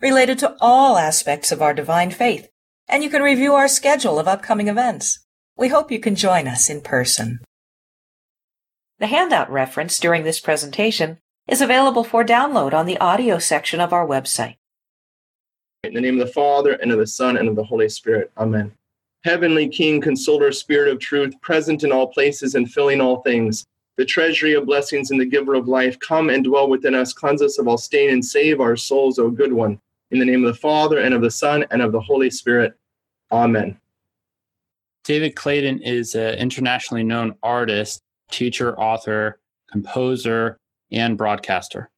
related to all aspects of our divine faith, and you can review our schedule of upcoming events. We hope you can join us in person. The handout reference during this presentation is available for download on the audio section of our website. In the name of the Father, and of the Son, and of the Holy Spirit. Amen. Heavenly King, Consoler, Spirit of truth, present in all places and filling all things, the treasury of blessings and the giver of life, come and dwell within us, cleanse us of all stain, and save our souls, O good one. In the name of the Father, and of the Son, and of the Holy Spirit. Amen. David Clayton is an internationally known artist, teacher, author, composer, and broadcaster.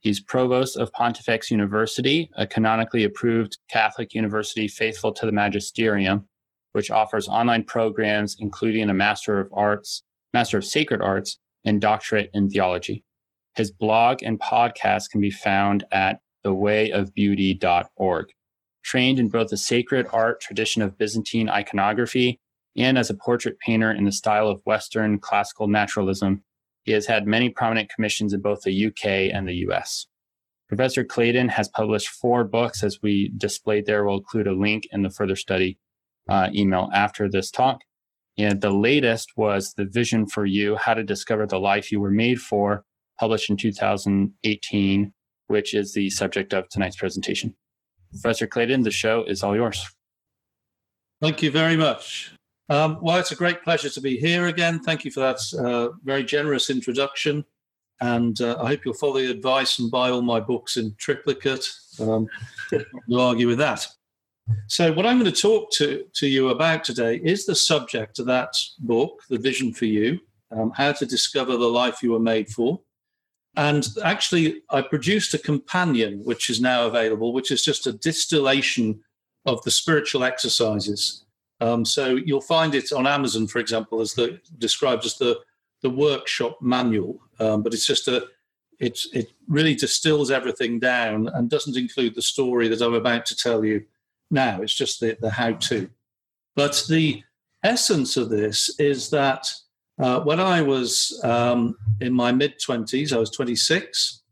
He's provost of Pontifex University, a canonically approved Catholic university faithful to the magisterium, which offers online programs including a Master of Arts, Master of Sacred Arts, and doctorate in theology. His blog and podcast can be found at thewayofbeauty.org. Trained in both the sacred art tradition of Byzantine iconography and as a portrait painter in the style of Western classical naturalism, he has had many prominent commissions in both the UK and the US. Professor Clayton has published four books, as we displayed there. We'll include a link in the further study uh, email after this talk. And the latest was The Vision for You How to Discover the Life You Were Made For, published in 2018 which is the subject of tonight's presentation. Professor Clayton, the show is all yours. Thank you very much. Um, well, it's a great pleasure to be here again. Thank you for that uh, very generous introduction. And uh, I hope you'll follow the advice and buy all my books in triplicate. Um, will argue with that. So, what I'm going to talk to, to you about today is the subject of that book, The Vision for You um, How to Discover the Life You Were Made For. And actually, I produced a companion, which is now available, which is just a distillation of the spiritual exercises. Um, so you'll find it on Amazon, for example, as the described as the the workshop manual. Um, but it's just a it it really distills everything down and doesn't include the story that I'm about to tell you now. It's just the the how to. But the essence of this is that uh, when I was um, in my mid 20s, I was 26,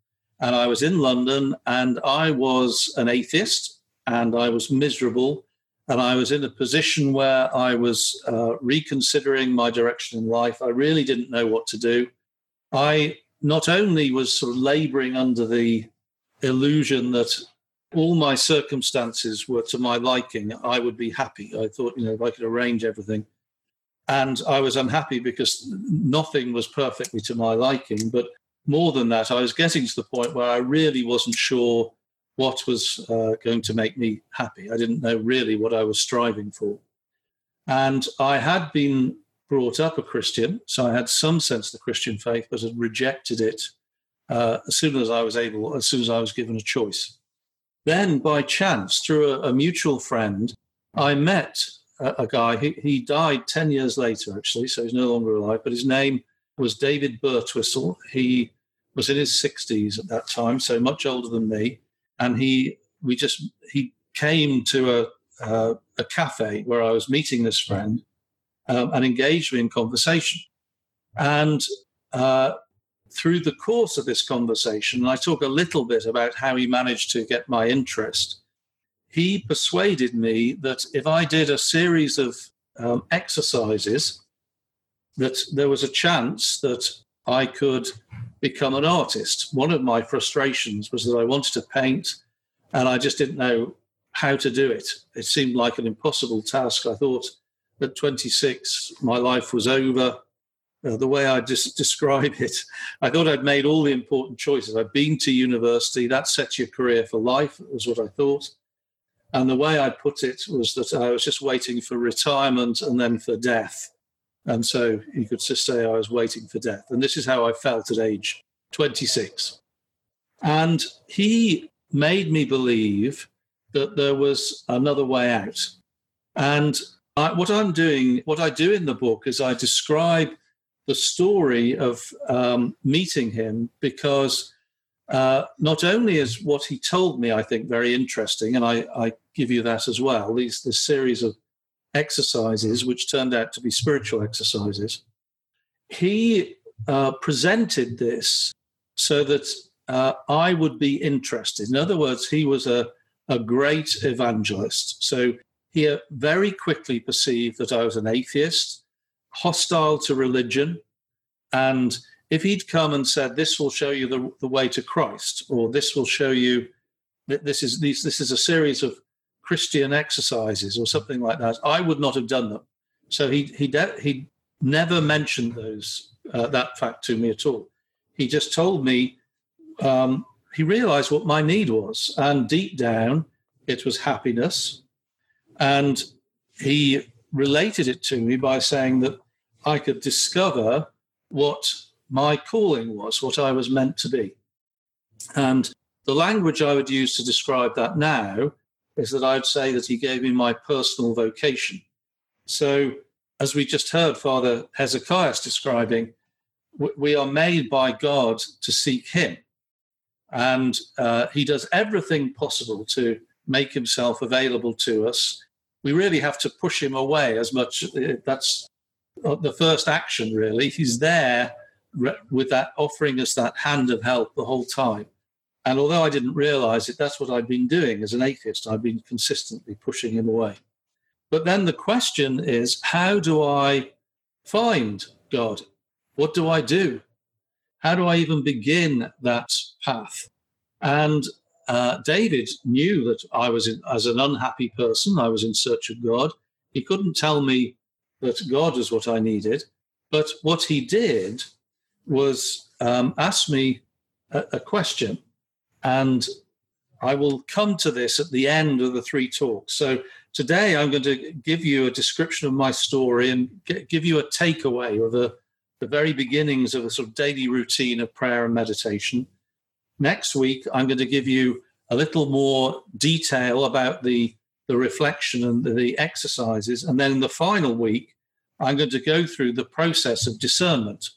and I was in London, and I was an atheist, and I was miserable, and I was in a position where I was uh, reconsidering my direction in life. I really didn't know what to do. I not only was sort of laboring under the illusion that all my circumstances were to my liking, I would be happy. I thought, you know, if I could arrange everything and I was unhappy because nothing was perfectly to my liking. But more than that, I was getting to the point where I really wasn't sure what was uh, going to make me happy. I didn't know really what I was striving for. And I had been brought up a Christian, so I had some sense of the Christian faith, but had rejected it uh, as soon as I was able, as soon as I was given a choice. Then, by chance, through a, a mutual friend, I met a, guy. He, he died 10 years later, actually, so he's no longer alive, but his name was David Birtwistle. He was in his 60s at that time, so much older than me. And he, we just, he came to a, uh, a cafe where I was meeting this friend um, and engaged me in conversation. And uh, through the course of this conversation, I talk a little bit about how he managed to get my interest he persuaded me that if I did a series of um, exercises, that there was a chance that I could become an artist. One of my frustrations was that I wanted to paint and I just didn't know how to do it. It seemed like an impossible task. I thought at 26, my life was over. Uh, the way I just describe it, I thought I'd made all the important choices. I'd been to university, that sets your career for life, was what I thought. And the way I put it was that I was just waiting for retirement and then for death. And so you could just say I was waiting for death. And this is how I felt at age 26. And he made me believe that there was another way out. And I, what I'm doing, what I do in the book is I describe the story of um, meeting him because uh, not only is what he told me, I think, very interesting, and I, I give you that as well. These this series of exercises, which turned out to be spiritual exercises. He uh, presented this so that uh, I would be interested. In other words, he was a, a great evangelist. So he very quickly perceived that I was an atheist, hostile to religion, and if he'd come and said, "This will show you the, the way to Christ," or "This will show you that this is these, this is a series of Christian exercises," or something like that, I would not have done them. So he he de- he never mentioned those uh, that fact to me at all. He just told me um, he realized what my need was, and deep down, it was happiness. And he related it to me by saying that I could discover what my calling was, what I was meant to be. And the language I would use to describe that now is that I'd say that he gave me my personal vocation. So, as we just heard Father Hezekiah describing, we are made by God to seek him. And uh, he does everything possible to make himself available to us. We really have to push him away as much. Uh, that's uh, the first action, really. He's there with that offering us that hand of help the whole time. And although I didn't realize it, that's what I'd been doing as an atheist. I've been consistently pushing him away. But then the question is how do I find God? What do I do? How do I even begin that path? And uh, David knew that I was, in, as an unhappy person, I was in search of God. He couldn't tell me that God was what I needed. But what he did was um, ask me a, a question. And I will come to this at the end of the three talks. So today I'm going to give you a description of my story and give you a takeaway or the, the very beginnings of a sort of daily routine of prayer and meditation. Next week, I'm going to give you a little more detail about the, the reflection and the, the exercises. And then in the final week, I'm going to go through the process of discernment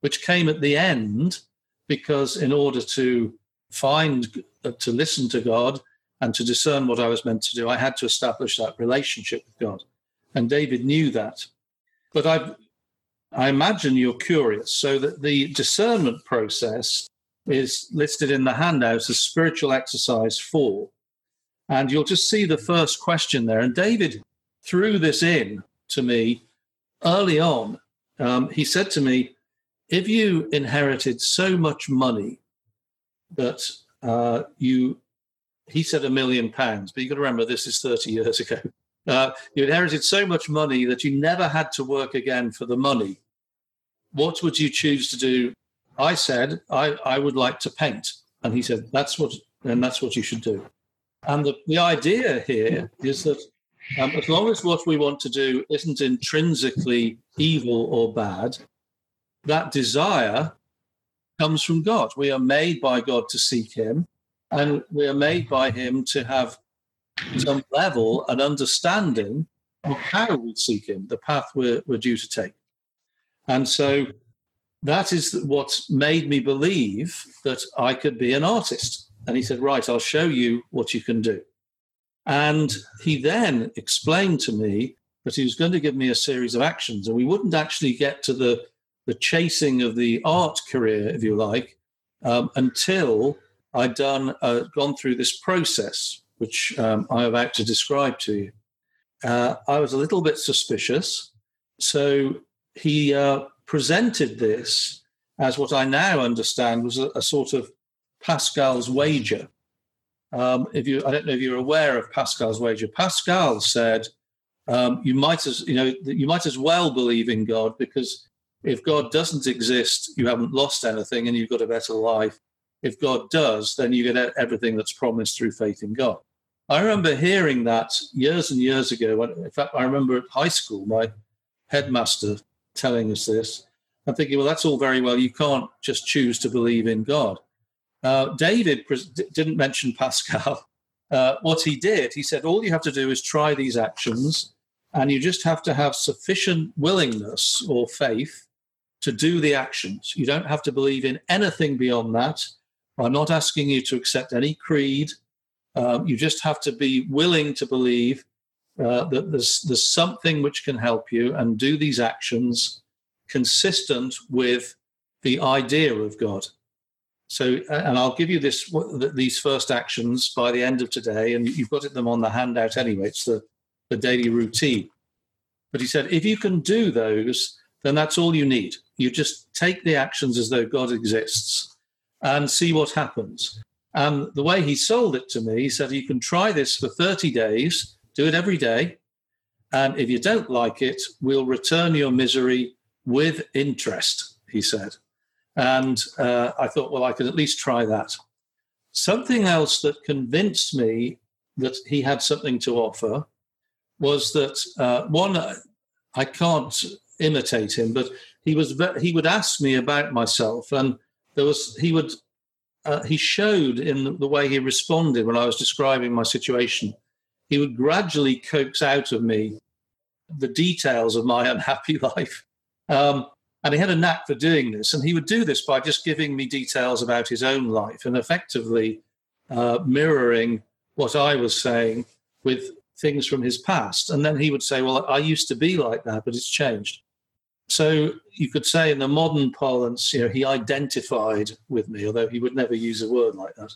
which came at the end because in order to find, uh, to listen to God and to discern what I was meant to do, I had to establish that relationship with God. And David knew that. But I, I imagine you're curious. So that the discernment process is listed in the handout as spiritual exercise four. And you'll just see the first question there. And David threw this in to me early on. Um, he said to me, if you inherited so much money that uh, you, he said a million pounds, but you've got to remember this is 30 years ago. Uh, you inherited so much money that you never had to work again for the money. What would you choose to do? I said, I, I would like to paint. And he said, that's what, and that's what you should do. And the, the idea here is that um, as long as what we want to do isn't intrinsically evil or bad, that desire comes from God. We are made by God to seek Him, and we are made by Him to have some level and understanding of how we seek Him, the path we're, we're due to take. And so that is what made me believe that I could be an artist. And he said, Right, I'll show you what you can do. And he then explained to me that he was going to give me a series of actions, and we wouldn't actually get to the the chasing of the art career, if you like, um, until I'd done uh, gone through this process, which um, I'm about to describe to you. Uh, I was a little bit suspicious, so he uh, presented this as what I now understand was a, a sort of Pascal's wager. Um, if you, I don't know if you're aware of Pascal's wager. Pascal said um, you might as you know you might as well believe in God because if God doesn't exist, you haven't lost anything and you've got a better life. If God does, then you get everything that's promised through faith in God. I remember hearing that years and years ago. When, in fact, I remember at high school, my headmaster telling us this. I'm thinking, well, that's all very well. You can't just choose to believe in God. Uh, David didn't mention Pascal, uh, what he did, he said, all you have to do is try these actions, and you just have to have sufficient willingness or faith to do the actions. You don't have to believe in anything beyond that. I'm not asking you to accept any creed. Um, you just have to be willing to believe uh, that there's, there's something which can help you and do these actions consistent with the idea of God. So, and I'll give you this these first actions by the end of today, and you've got them on the handout anyway. It's the, the daily routine. But he said, if you can do those, then that's all you need. You just take the actions as though God exists and see what happens. And the way he sold it to me, he said, you can try this for 30 days, do it every day. And if you don't like it, we'll return your misery with interest, he said. And uh, I thought, well, I could at least try that. Something else that convinced me that he had something to offer was that uh, one, I can't imitate him, but he was he would ask me about myself, and there was he would uh, he showed in the way he responded when I was describing my situation. He would gradually coax out of me the details of my unhappy life. Um, and he had a knack for doing this. And he would do this by just giving me details about his own life and effectively uh, mirroring what I was saying with things from his past. And then he would say, Well, I used to be like that, but it's changed. So you could say in the modern parlance, you know, he identified with me, although he would never use a word like that.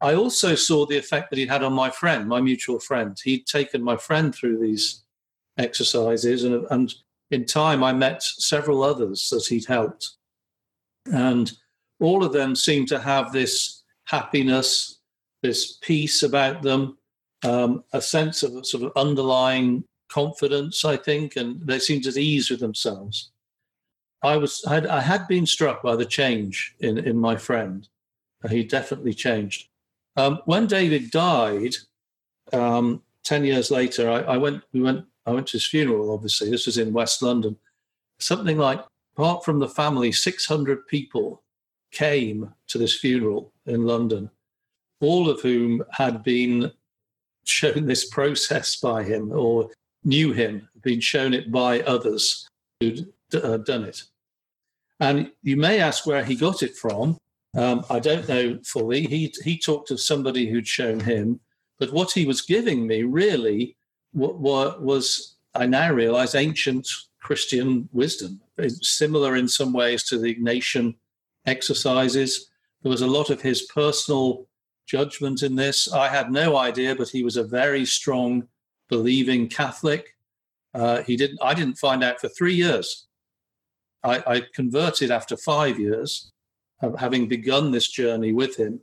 I also saw the effect that he'd had on my friend, my mutual friend. He'd taken my friend through these exercises and, and in time, I met several others that he'd helped. And all of them seemed to have this happiness, this peace about them, um, a sense of sort of underlying confidence, I think, and they seemed at ease with themselves. I was I had, I had been struck by the change in, in my friend. He definitely changed. Um, when David died, um, ten years later, I, I, went. We went I went to his funeral, obviously. This was in West London. Something like, apart from the family, 600 people came to this funeral in London, all of whom had been shown this process by him or knew him, been shown it by others who'd uh, done it. And you may ask where he got it from. Um, I don't know fully. He, he talked of somebody who'd shown him, but what he was giving me really was I now realize ancient Christian wisdom. It's similar in some ways to the Ignatian exercises. There was a lot of his personal judgment in this. I had no idea, but he was a very strong, believing Catholic. Uh, he didn't. I didn't find out for three years. I, I converted after five years of having begun this journey with him,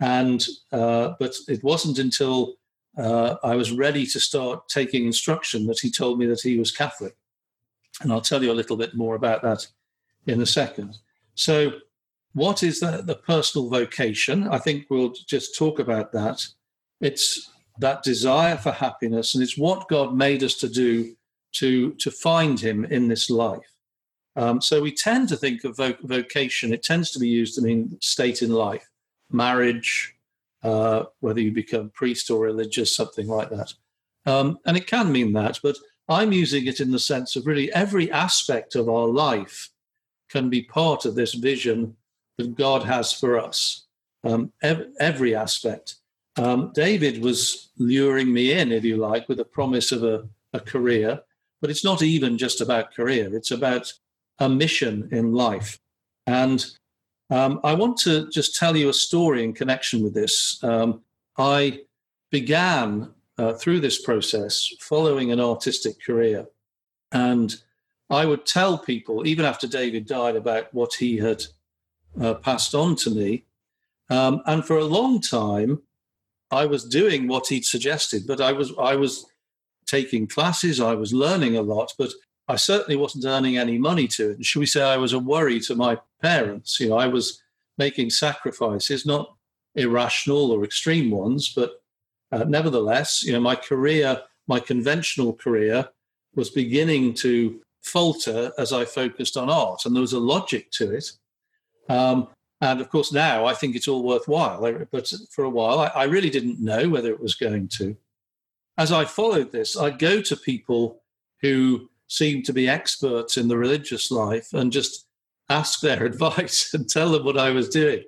and uh, but it wasn't until uh, I was ready to start taking instruction that he told me that he was Catholic. And I'll tell you a little bit more about that in a second. So, what is the, the personal vocation? I think we'll just talk about that. It's that desire for happiness, and it's what God made us to do to, to find Him in this life. Um, so, we tend to think of vocation, it tends to be used to mean state in life, marriage, uh, whether you become priest or religious, something like that. Um, and it can mean that, but I'm using it in the sense of really every aspect of our life can be part of this vision that God has for us. Um, ev- every aspect. Um, David was luring me in, if you like, with a promise of a, a career, but it's not even just about career, it's about a mission in life. And um, I want to just tell you a story in connection with this. Um, I began uh, through this process following an artistic career. And I would tell people, even after David died, about what he had uh, passed on to me. Um, and for a long time, I was doing what he'd suggested, but I was I was taking classes, I was learning a lot, but I certainly wasn't earning any money to it. And should we say I was a worry to my parents? You know, I was making sacrifices, not irrational or extreme ones, but uh, nevertheless, you know, my career, my conventional career, was beginning to falter as I focused on art, and there was a logic to it. Um, And of course, now I think it's all worthwhile. But for a while, I, really didn't know whether it was going to. As I followed this, I'd go to people who seemed to be experts in the religious life and just ask their advice and tell them what I was doing.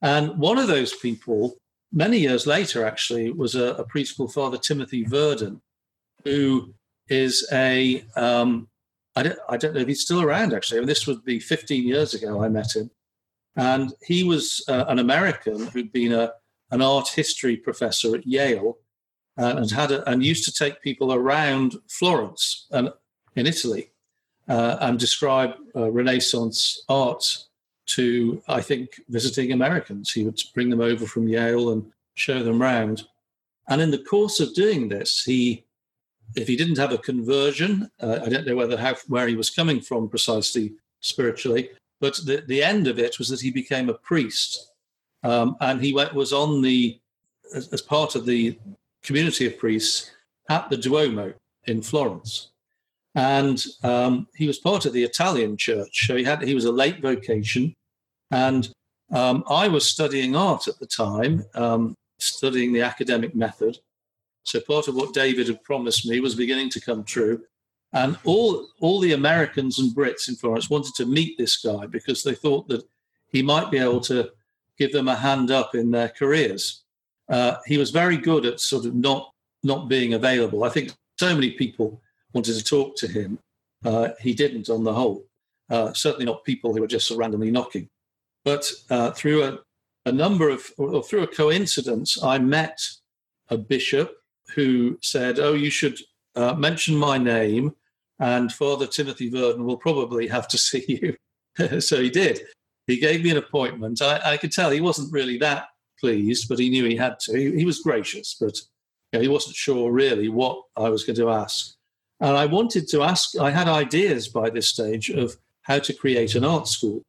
And one of those people, many years later, actually, was a, a priest called Father Timothy Verdon, who is a um, I don't, I don't know if he's still around actually. I mean, this would be 15 years ago I met him. And he was uh, an American who'd been a, an art history professor at Yale uh, and had a, and used to take people around Florence and in Italy uh, and describe uh, Renaissance art to, I think, visiting Americans. He would bring them over from Yale and show them around. And in the course of doing this, he, if he didn't have a conversion, uh, I don't know whether how, where he was coming from precisely spiritually, but the, the end of it was that he became a priest. Um, and he went, was on the, as, as part of the community of priests at the Duomo in Florence and um, he was part of the Italian church. So he had he was a late vocation, and um, I was studying art at the time, um, studying the academic method. So part of what David had promised me was beginning to come true, and all all the Americans and Brits in Florence wanted to meet this guy because they thought that he might be able to give them a hand up in their careers. Uh, he was very good at sort of not not being available. I think so many people wanted to talk to him. Uh, he didn't, on the whole. Uh, certainly not people who were just randomly knocking. But uh, through a, a, number of, or through a coincidence, I met a bishop who said, "Oh, you should uh, mention my name, and Father Timothy Verdon will probably have to see you." so he did. He gave me an appointment. I, I, could tell he wasn't really that pleased, but he knew he had to. He, he was gracious, but you know, he wasn't sure really what I was going to ask. And I wanted to ask, I had ideas by this stage of how to create an art school.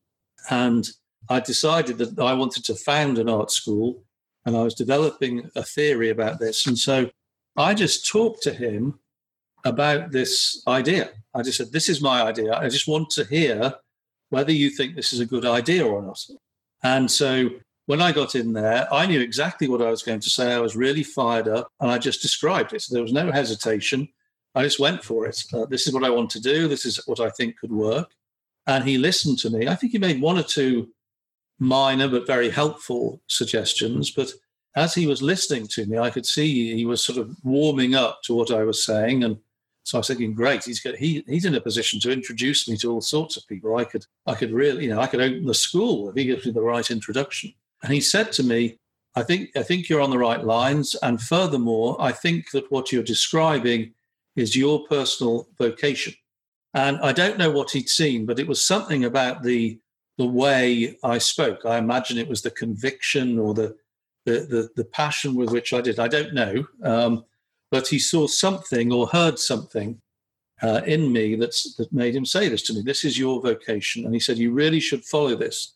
And I decided that I wanted to found an art school and I was developing a theory about this. And so I just talked to him about this idea. I just said, This is my idea. I just want to hear whether you think this is a good idea or not. And so when I got in there, I knew exactly what I was going to say. I was really fired up and I just described it. So there was no hesitation. I just went for it. Uh, this is what I want to do. This is what I think could work. And he listened to me. I think he made one or two minor but very helpful suggestions. But as he was listening to me, I could see he was sort of warming up to what I was saying. And so I was thinking, great, he's got, he, he's in a position to introduce me to all sorts of people. I could I could really, you know, I could open the school if he gives me the right introduction. And he said to me, I think I think you're on the right lines. And furthermore, I think that what you're describing is your personal vocation. And I don't know what he'd seen, but it was something about the the way I spoke. I imagine it was the conviction or the the the, the passion with which I did. I don't know, um, but he saw something or heard something uh, in me that's that made him say this to me. This is your vocation, and he said you really should follow this.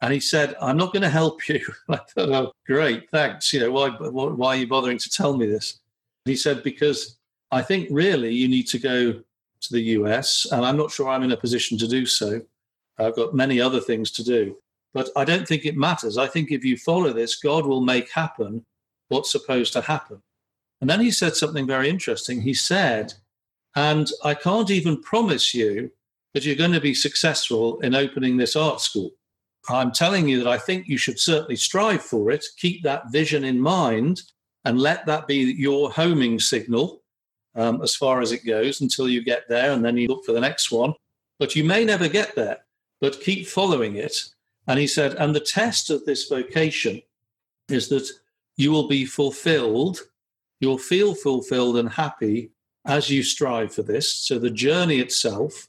And he said, "I'm not going to help you." I thought, "Oh, great, thanks. You know, why why are you bothering to tell me this?" And he said, "Because." I think really you need to go to the US, and I'm not sure I'm in a position to do so. I've got many other things to do, but I don't think it matters. I think if you follow this, God will make happen what's supposed to happen. And then he said something very interesting. He said, and I can't even promise you that you're going to be successful in opening this art school. I'm telling you that I think you should certainly strive for it, keep that vision in mind, and let that be your homing signal um, as far as it goes until you get there, and then you look for the next one. But you may never get there, but keep following it. And he said, and the test of this vocation is that you will be fulfilled, you'll feel fulfilled and happy as you strive for this. So the journey itself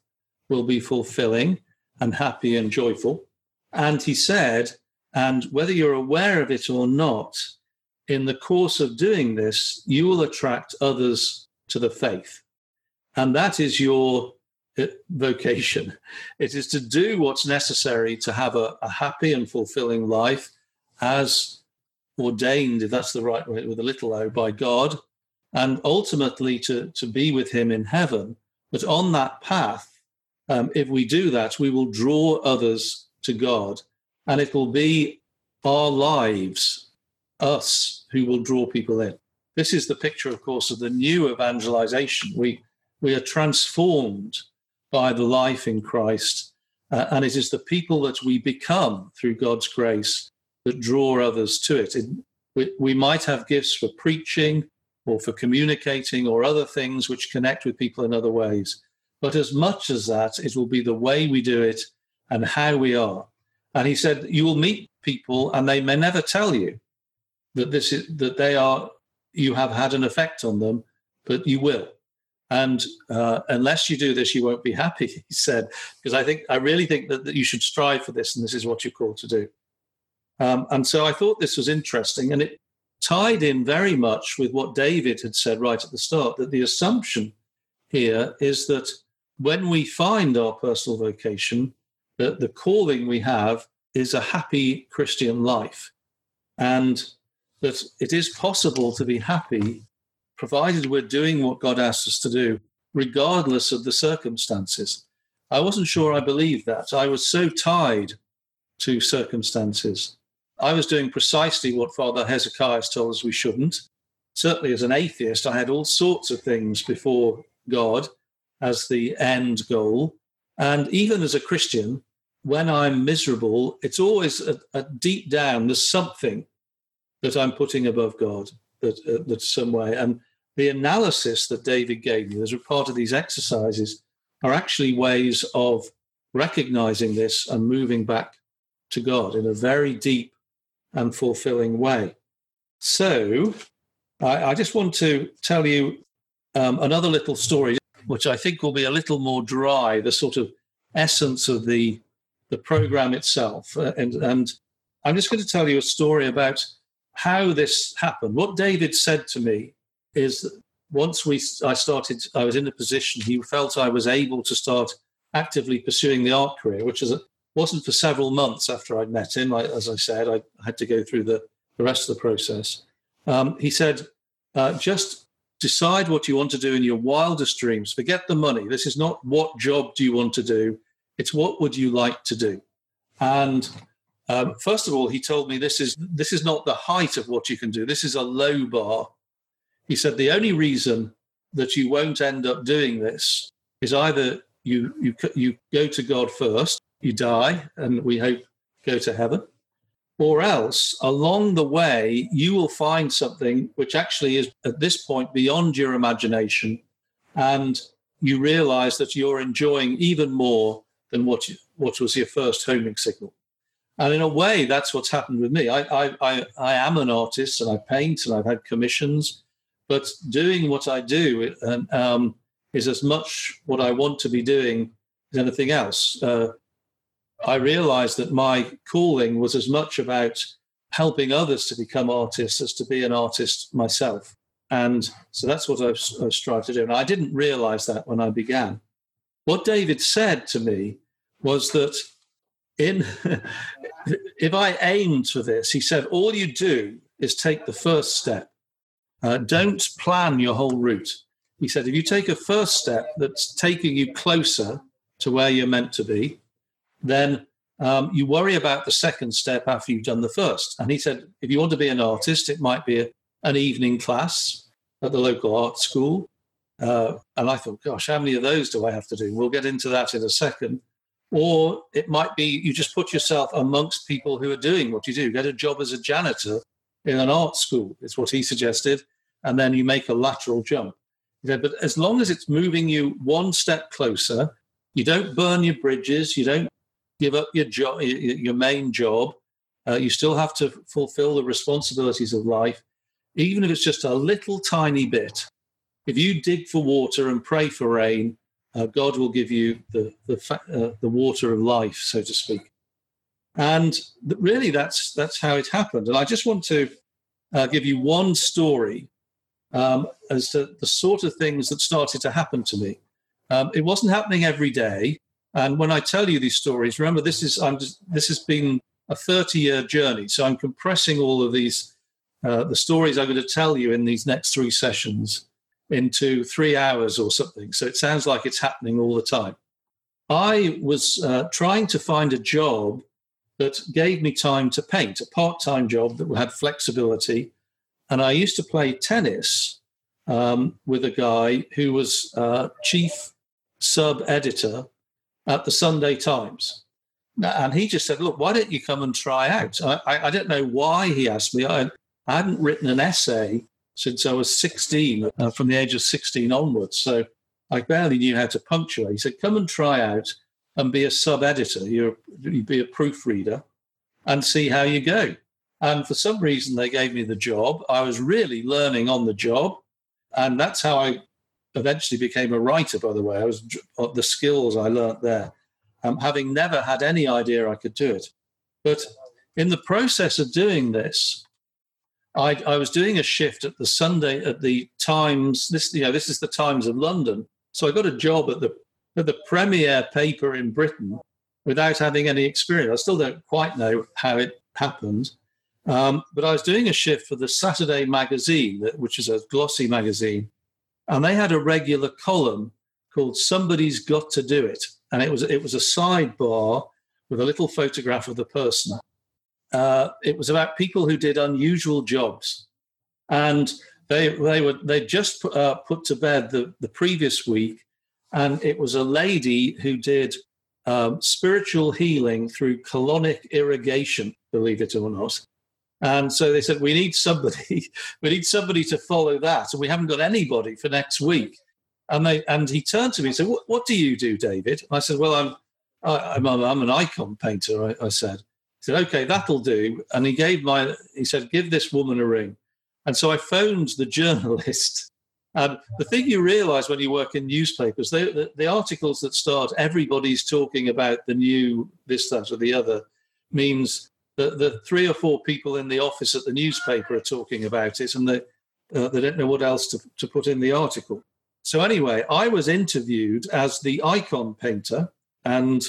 will be fulfilling and happy and joyful. And he said, and whether you're aware of it or not, in the course of doing this, you will attract others to the faith. And that is your uh, vocation. It is to do what's necessary to have a, a happy and fulfilling life as ordained, if that's the right way, with a little o, by God, and ultimately to, to be with Him in heaven. But on that path, um, if we do that, we will draw others to God. And it will be our lives, us, who will draw people in. This is the picture, of course, of the new evangelization. We, we are transformed by the life in Christ. Uh, and it is the people that we become through God's grace that draw others to it. it we, we might have gifts for preaching or for communicating or other things which connect with people in other ways. But as much as that, it will be the way we do it and how we are. And he said, You will meet people and they may never tell you that this is that they are you have had an effect on them, but you will. And uh, unless you do this, you won't be happy, he said, because I think I really think that, that you should strive for this, and this is what you're called to do. Um, and so I thought this was interesting, and it tied in very much with what David had said right at the start that the assumption here is that when we find our personal vocation, that the calling we have is a happy Christian life, and that it is possible to be happy provided we're doing what God asks us to do, regardless of the circumstances. I wasn't sure I believed that. I was so tied to circumstances. I was doing precisely what Father Hezekiah told us we shouldn't. Certainly, as an atheist, I had all sorts of things before God as the end goal. And even as a Christian, when I'm miserable, it's always a, a deep down, there's something that I'm putting above God, that, uh, that's some way. And the analysis that David gave me as a part of these exercises are actually ways of recognizing this and moving back to God in a very deep and fulfilling way. So, I, I just want to tell you um, another little story, which I think will be a little more dry, the sort of essence of the the program itself. Uh, and, and I'm just going to tell you a story about how this happened. What David said to me is that once we I started, I was in a position he felt I was able to start actively pursuing the art career, which is, wasn't for several months after I'd met him. I, as I said, I had to go through the, the rest of the process. Um, he said, uh, just decide what you want to do in your wildest dreams. Forget the money. This is not what job do you want to do. It's what would you like to do. And um, first of all, he told me this is this is not the height of what you can do. This is a low bar he said the only reason that you won't end up doing this is either you you you go to God first, you die, and we hope go to heaven, or else along the way you will find something which actually is at this point beyond your imagination, and you realize that you're enjoying even more than what you, what was your first homing signal. And in a way, that's what's happened with me. I, I, I, I am an artist and I paint and I've had commissions but doing what I do um, is as much what I want to be doing as anything else. Uh, I realized that my calling was as much about helping others to become artists as to be an artist myself. And so that's what I've, I've strived to do. And I didn't realize that when I began. What David said to me was that in if I aimed for this, he said, all you do is take the first step. Uh, don't plan your whole route. He said, if you take a first step that's taking you closer to where you're meant to be, then um, you worry about the second step after you've done the first. And he said, if you want to be an artist, it might be a, an evening class at the local art school. Uh, and I thought, gosh, how many of those do I have to do? We'll get into that in a second. Or it might be you just put yourself amongst people who are doing what you do. Get a job as a janitor in an art school, is what he suggested. And then you make a lateral jump. He said, but as long as it's moving you one step closer, you don't burn your bridges, you don't give up your job, your main job. Uh, you still have to fulfill the responsibilities of life, even if it's just a little tiny bit. If you dig for water and pray for rain, uh, God will give you the the, uh, the water of life, so to speak. And really, that's that's how it happened. And I just want to uh, give you one story um, as to the sort of things that started to happen to me. Um, it wasn't happening every day. And when I tell you these stories, remember this is I'm just, this has been a 30 year journey. So I'm compressing all of these uh, the stories I'm going to tell you in these next three sessions into three hours or something. So it sounds like it's happening all the time. I was uh, trying to find a job that gave me time to paint, a part time job that had flexibility. And I used to play tennis um, with a guy who was uh, chief sub editor at the Sunday Times. And he just said, Look, why don't you come and try out? I, I, don't know why he asked me. I, I hadn't written an essay since I was 16, uh, from the age of 16 onwards. So I barely knew how to punctuate. He said, Come and try out and be a sub editor. you be a proofreader and see how you go. And for some reason, they gave me the job. I was really learning on the job. And that's how I eventually became a writer, by the way. I was uh, the skills I learnt there, um, having never had any idea I could do it. But in the process of doing this, I, I was doing a shift at the Sunday at the Times. This, you know, this is the Times of London. So I got a job at the at the premier paper in Britain without having any experience. I still don't quite know how it happened. Um, but I was doing a shift for the Saturday magazine, which is a glossy magazine, and they had a regular column called "Somebody's Got to Do It," and it was it was a sidebar with a little photograph of the person. Uh, it was about people who did unusual jobs, and they they were they just put, uh, put to bed the the previous week, and it was a lady who did um, spiritual healing through colonic irrigation, believe it or not. And so they said, we need somebody, we need somebody to follow that. And we haven't got anybody for next week. And they and he turned to me and said, What, what do you do, David? And I said, Well, I'm I, am i I'm an icon painter, I, I said. He said, Okay, that'll do. And he gave my he said, Give this woman a ring. And so I phoned the journalist. And the thing you realize when you work in newspapers, they, the, the articles that start, everybody's talking about the new this, that, or the other, means that the three or four people in the office at the newspaper are talking about it and they, uh, they don't know what else to, to put in the article. So, anyway, I was interviewed as the icon painter and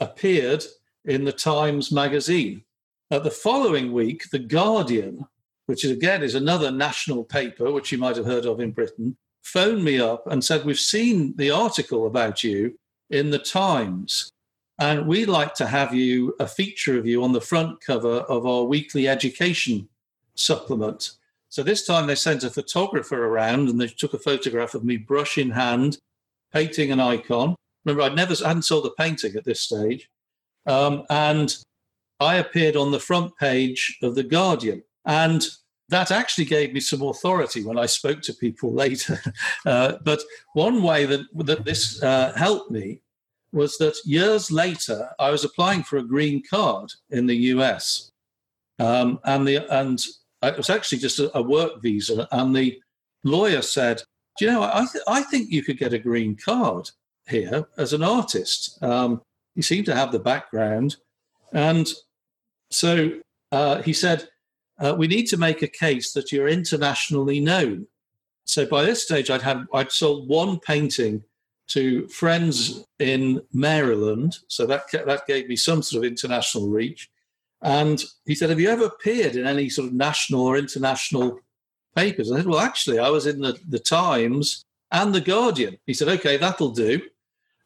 appeared in the Times magazine. Uh, the following week, The Guardian which is, again is another national paper, which you might have heard of in Britain, phoned me up and said, We've seen the article about you in the Times, and we'd like to have you a feature of you on the front cover of our weekly education supplement. So this time they sent a photographer around and they took a photograph of me, brush in hand, painting an icon. Remember, I'd never I hadn't sold a painting at this stage, um, and I appeared on the front page of the Guardian. And that actually gave me some authority when I spoke to people later. Uh, but one way that, that this uh, helped me was that years later, I was applying for a green card in the US. Um, and, the, and it was actually just a, a, work visa. And the lawyer said, Do you know, I, th- I think you could get a green card here as an artist. Um, you seem to have the background. And so uh, he said, uh, we need to make a case that you're internationally known. So by this stage, I'd had I'd sold one painting to friends in Maryland, so that that gave me some sort of international reach. And he said, "Have you ever appeared in any sort of national or international papers?" I said, "Well, actually, I was in the the Times and the Guardian." He said, "Okay, that'll do."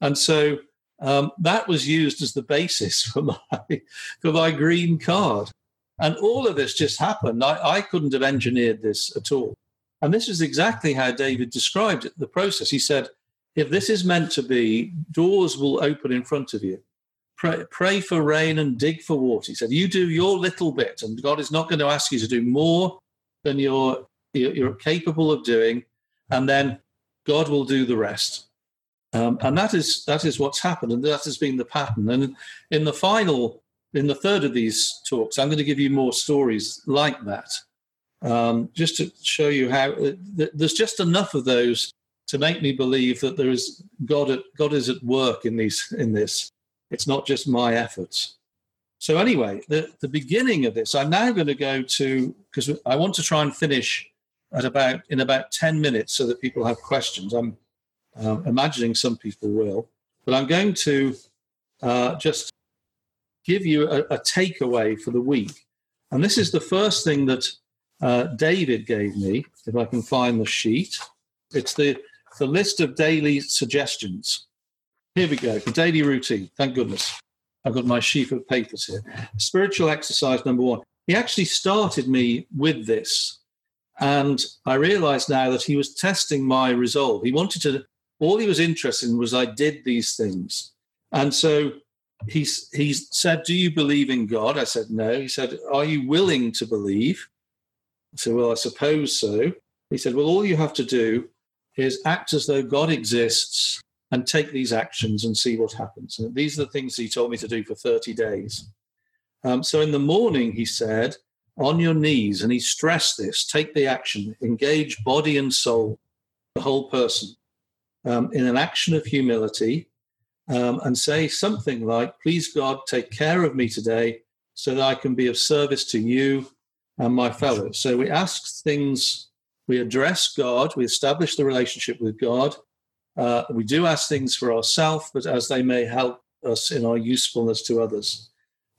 And so um, that was used as the basis for my for my green card. And all of this just happened. I, I couldn't have engineered this at all. And this is exactly how David described it, the process. He said, if this is meant to be, doors will open in front of you. Pray, pray, for rain and dig for water. He said, you do your little bit, and God is not going to ask you to do more than you're, you're capable of doing, and then God will do the rest. Um, and that is that is what's happened, and that has been the pattern. And in the final in the third of these talks, I'm going to give you more stories like that, um, just to show you how uh, there's just enough of those to make me believe that there is God. At, God is at work in these in this. It's not just my efforts. So anyway, the, the beginning of this, I'm now going to go to because I want to try and finish at about in about ten minutes so that people have questions. I'm uh, imagining some people will, but I'm going to uh, just give you a, a takeaway for the week. And this is the first thing that uh, David gave me, if I can find the sheet. It's the, the list of daily suggestions. Here we go, the daily routine, thank goodness. I've got my sheaf of papers here. Spiritual exercise number one. He actually started me with this. And I realize now that he was testing my resolve. He wanted to, all he was interested in was I did these things. And so he, he said, Do you believe in God? I said, No. He said, Are you willing to believe? I said, Well, I suppose so. He said, Well, all you have to do is act as though God exists and take these actions and see what happens. And these are the things he told me to do for 30 days. Um, so in the morning, he said, on your knees, and he stressed this take the action, engage body and soul, the whole person, um, in an action of humility, um, and say something like, Please, God, take care of me today so that I can be of service to you and my fellows. So we ask things, we address God, we establish the relationship with God. Uh, we do ask things for ourselves, but as they may help us in our usefulness to others.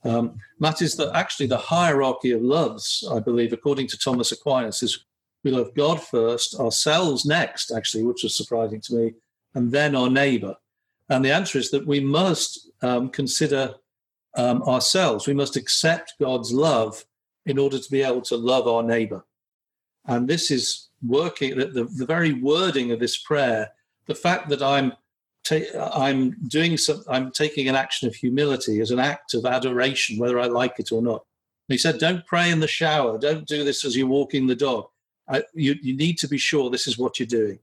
Um, that is actually the hierarchy of loves, I believe, according to Thomas Aquinas, is we love God first, ourselves next, actually, which was surprising to me, and then our neighbor. And the answer is that we must um, consider um, ourselves. We must accept God's love in order to be able to love our neighbor. And this is working, the, the, the very wording of this prayer, the fact that I'm ta- I'm doing some, I'm taking an action of humility as an act of adoration, whether I like it or not. And he said, don't pray in the shower. Don't do this as you're walking the dog. I, you, you need to be sure this is what you're doing.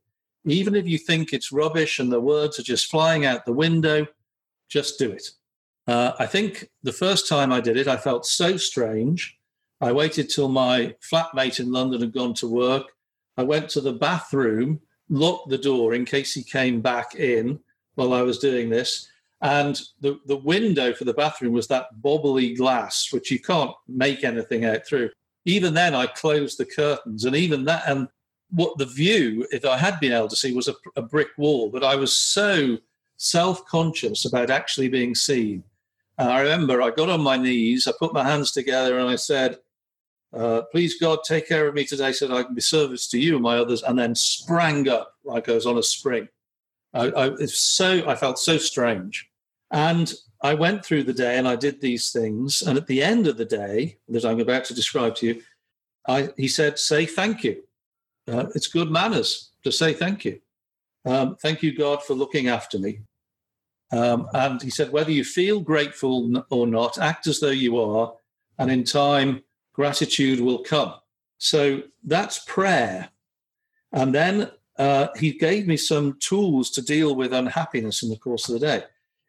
Even if you think it's rubbish and the words are just flying out the window, just do it. Uh, I think the first time I did it, I felt so strange. I waited till my flatmate in London had gone to work. I went to the bathroom, locked the door in case he came back in, while I was doing this. And the, the window for the bathroom was that bobbly glass, which you can't make anything out through. Even then, I closed the curtains, and even that, and what the view, if I had been able to see, was a, a brick wall. But I was so self conscious about actually being seen. And I remember I got on my knees, I put my hands together, and I said, uh, Please, God, take care of me today so that I can be service to you and my others, and then sprang up like I was on a spring. I, I, so I felt so strange, and I went through the day and I did these things. And at the end of the day that I'm about to describe to you, I, he said, "Say thank you. Uh, it's good manners to say thank you. Um, thank you, God, for looking after me." Um, and he said, whether you feel grateful or not, act as though you are, and in time, gratitude will come. So that's prayer. And then uh, he gave me some tools to deal with unhappiness in the course of the day.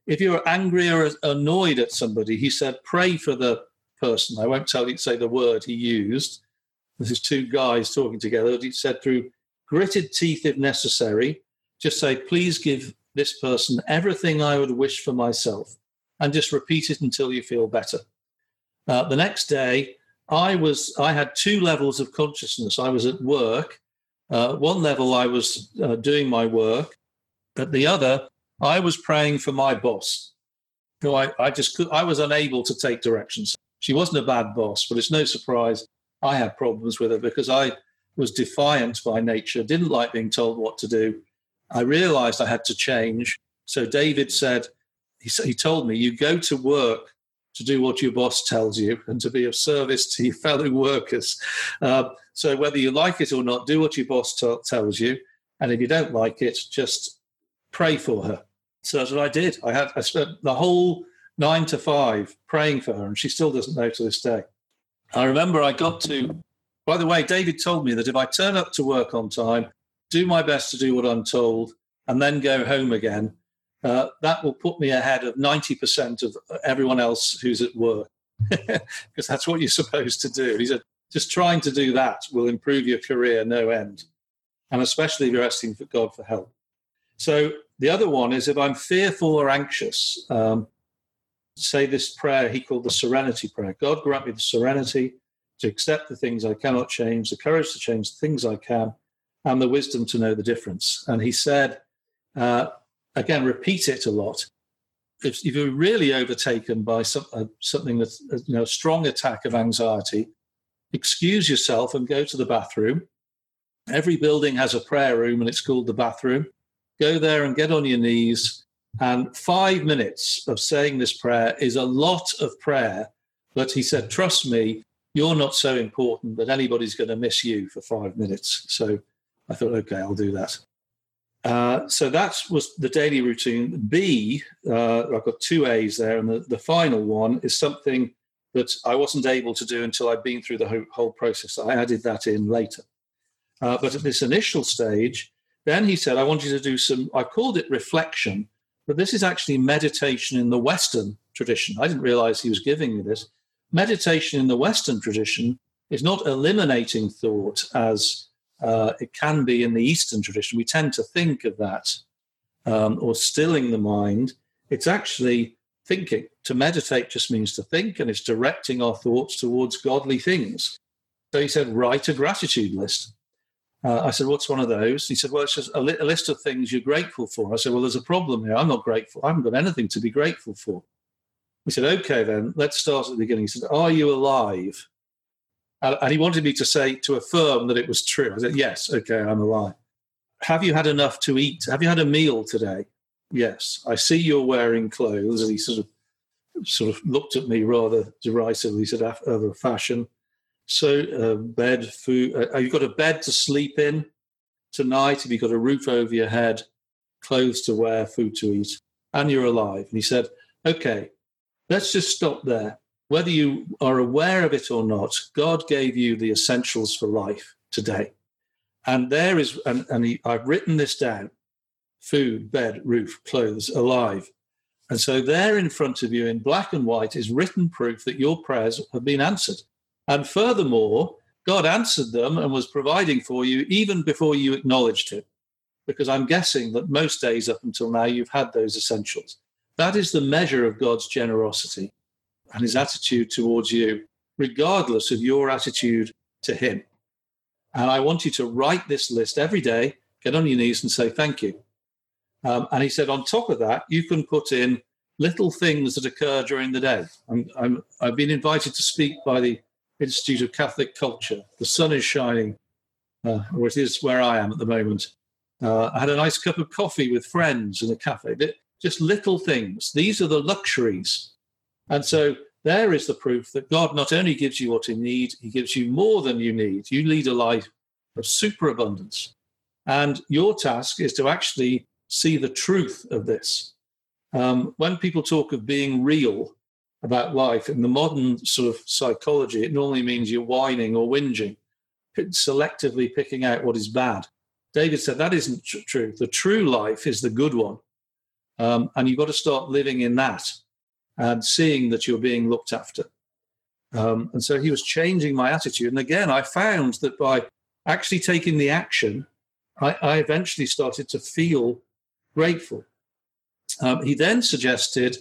If you're angry or annoyed at somebody, he said, pray for the person. I won't tell you to say the word he used. This is two guys talking together. He said, through gritted teeth if necessary, just say, please give this person everything I would wish for myself, and just repeat it until you feel better. Uh, the next day, I was I had two levels of consciousness. I was at work uh, one level, I was uh, doing my work. At the other, I was praying for my boss, who I, I just could, I was unable to take directions. She wasn't a bad boss, but it's no surprise I had problems with her because I was defiant by nature, didn't like being told what to do. I realized I had to change. So David said, he, he told me, you go to work to do what your boss tells you and to be of service to your fellow workers. Uh, so whether you like it or not, do what your boss t- tells you, and if you don't like it, just pray for her. So that's what I did. I had I spent the whole nine to five praying for her, and she still doesn't know to this day. I remember I got to. By the way, David told me that if I turn up to work on time, do my best to do what I'm told, and then go home again, uh, that will put me ahead of 90% of everyone else who's at work because that's what you're supposed to do. He said, just trying to do that will improve your career no end. And especially if you're asking for God for help. So the other one is if I'm fearful or anxious, um, say this prayer he called the serenity prayer. God grant me the serenity to accept the things I cannot change, the courage to change the things I can, and the wisdom to know the difference. And he said, uh, again, repeat it a lot. If, if you're really overtaken by some, uh, something that's uh, you know a strong attack of anxiety, excuse yourself and go to the bathroom. Every building has a prayer room and it's called the bathroom. Go there and get on your knees And five minutes of saying this prayer is a lot of prayer. But he said, Trust me, you're not so important that anybody's going to miss you for five minutes. So I thought, okay, I'll do that. Uh, so that was the daily routine. B, uh, I've got two A's there, and the, the final one is something that I wasn't able to do until I'd been through the whole, whole process. I added that in later. Uh, but at this initial stage, then he said, I want you to do some, I called it reflection, but this is actually meditation in the Western tradition. I didn't realize he was giving me this. Meditation in the Western tradition is not eliminating thought as uh, it can be in the Eastern tradition. We tend to think of that um, or stilling the mind. It's actually thinking. To meditate just means to think, and it's directing our thoughts towards godly things. So he said, write a gratitude list. Uh, I said, what's one of those? He said, well, it's just a, li- a, list of things you're grateful for. I said, well, there's a problem here. I'm not grateful. I haven't got anything to be grateful for. He said, okay, then let's start at the beginning. He said, are you alive? And he wanted me to say, to affirm that it was true. I said, yes, okay, I'm alive. Have you had enough to eat? Have you had a meal today? Yes. I see you're wearing clothes. And he sort of sort of looked at me rather derisively, said, of a fashion. So, uh, bed, food. Uh, have you got a bed to sleep in tonight? Have you got a roof over your head, clothes to wear, food to eat? And you're alive. And he said, okay, let's just stop there whether you are aware of it or not, God gave you the essentials for life today. And there is, and, and he, I've written this down food, bed, roof, clothes, alive. And so there in front of you in black and white is written proof that your prayers have been answered. And furthermore, God answered them and was providing for you even before you acknowledged Him. Because I'm guessing that most days up until now, you've had those essentials. That is the measure of God's generosity and his attitude towards you, regardless of your attitude to him. And I want you to write this list every day, get on your knees and say thank you. Um, and he said, on top of that, you can put in little things that occur during the day. i have been invited to speak by the Institute of Catholic Culture. The sun is shining, uh, or it is where I am at the moment. Uh, I had a nice cup of coffee with friends in a cafe. Just little things. These are the luxuries and so there is the proof that God not only gives you what you need, He gives you more than you need. You lead a life of superabundance. And your task is to actually see the truth of this. Um, when people talk of being real about life in the modern sort of psychology, it normally means you're whining or whinging, selectively picking out what is bad. David said that isn't tr- true. The true life is the good one. Um, and you've got to start living in that and seeing that you're being looked after. Um, and so he was changing my attitude. And again, I found that by actually taking the action, I, I eventually started to feel grateful. Um, he then suggested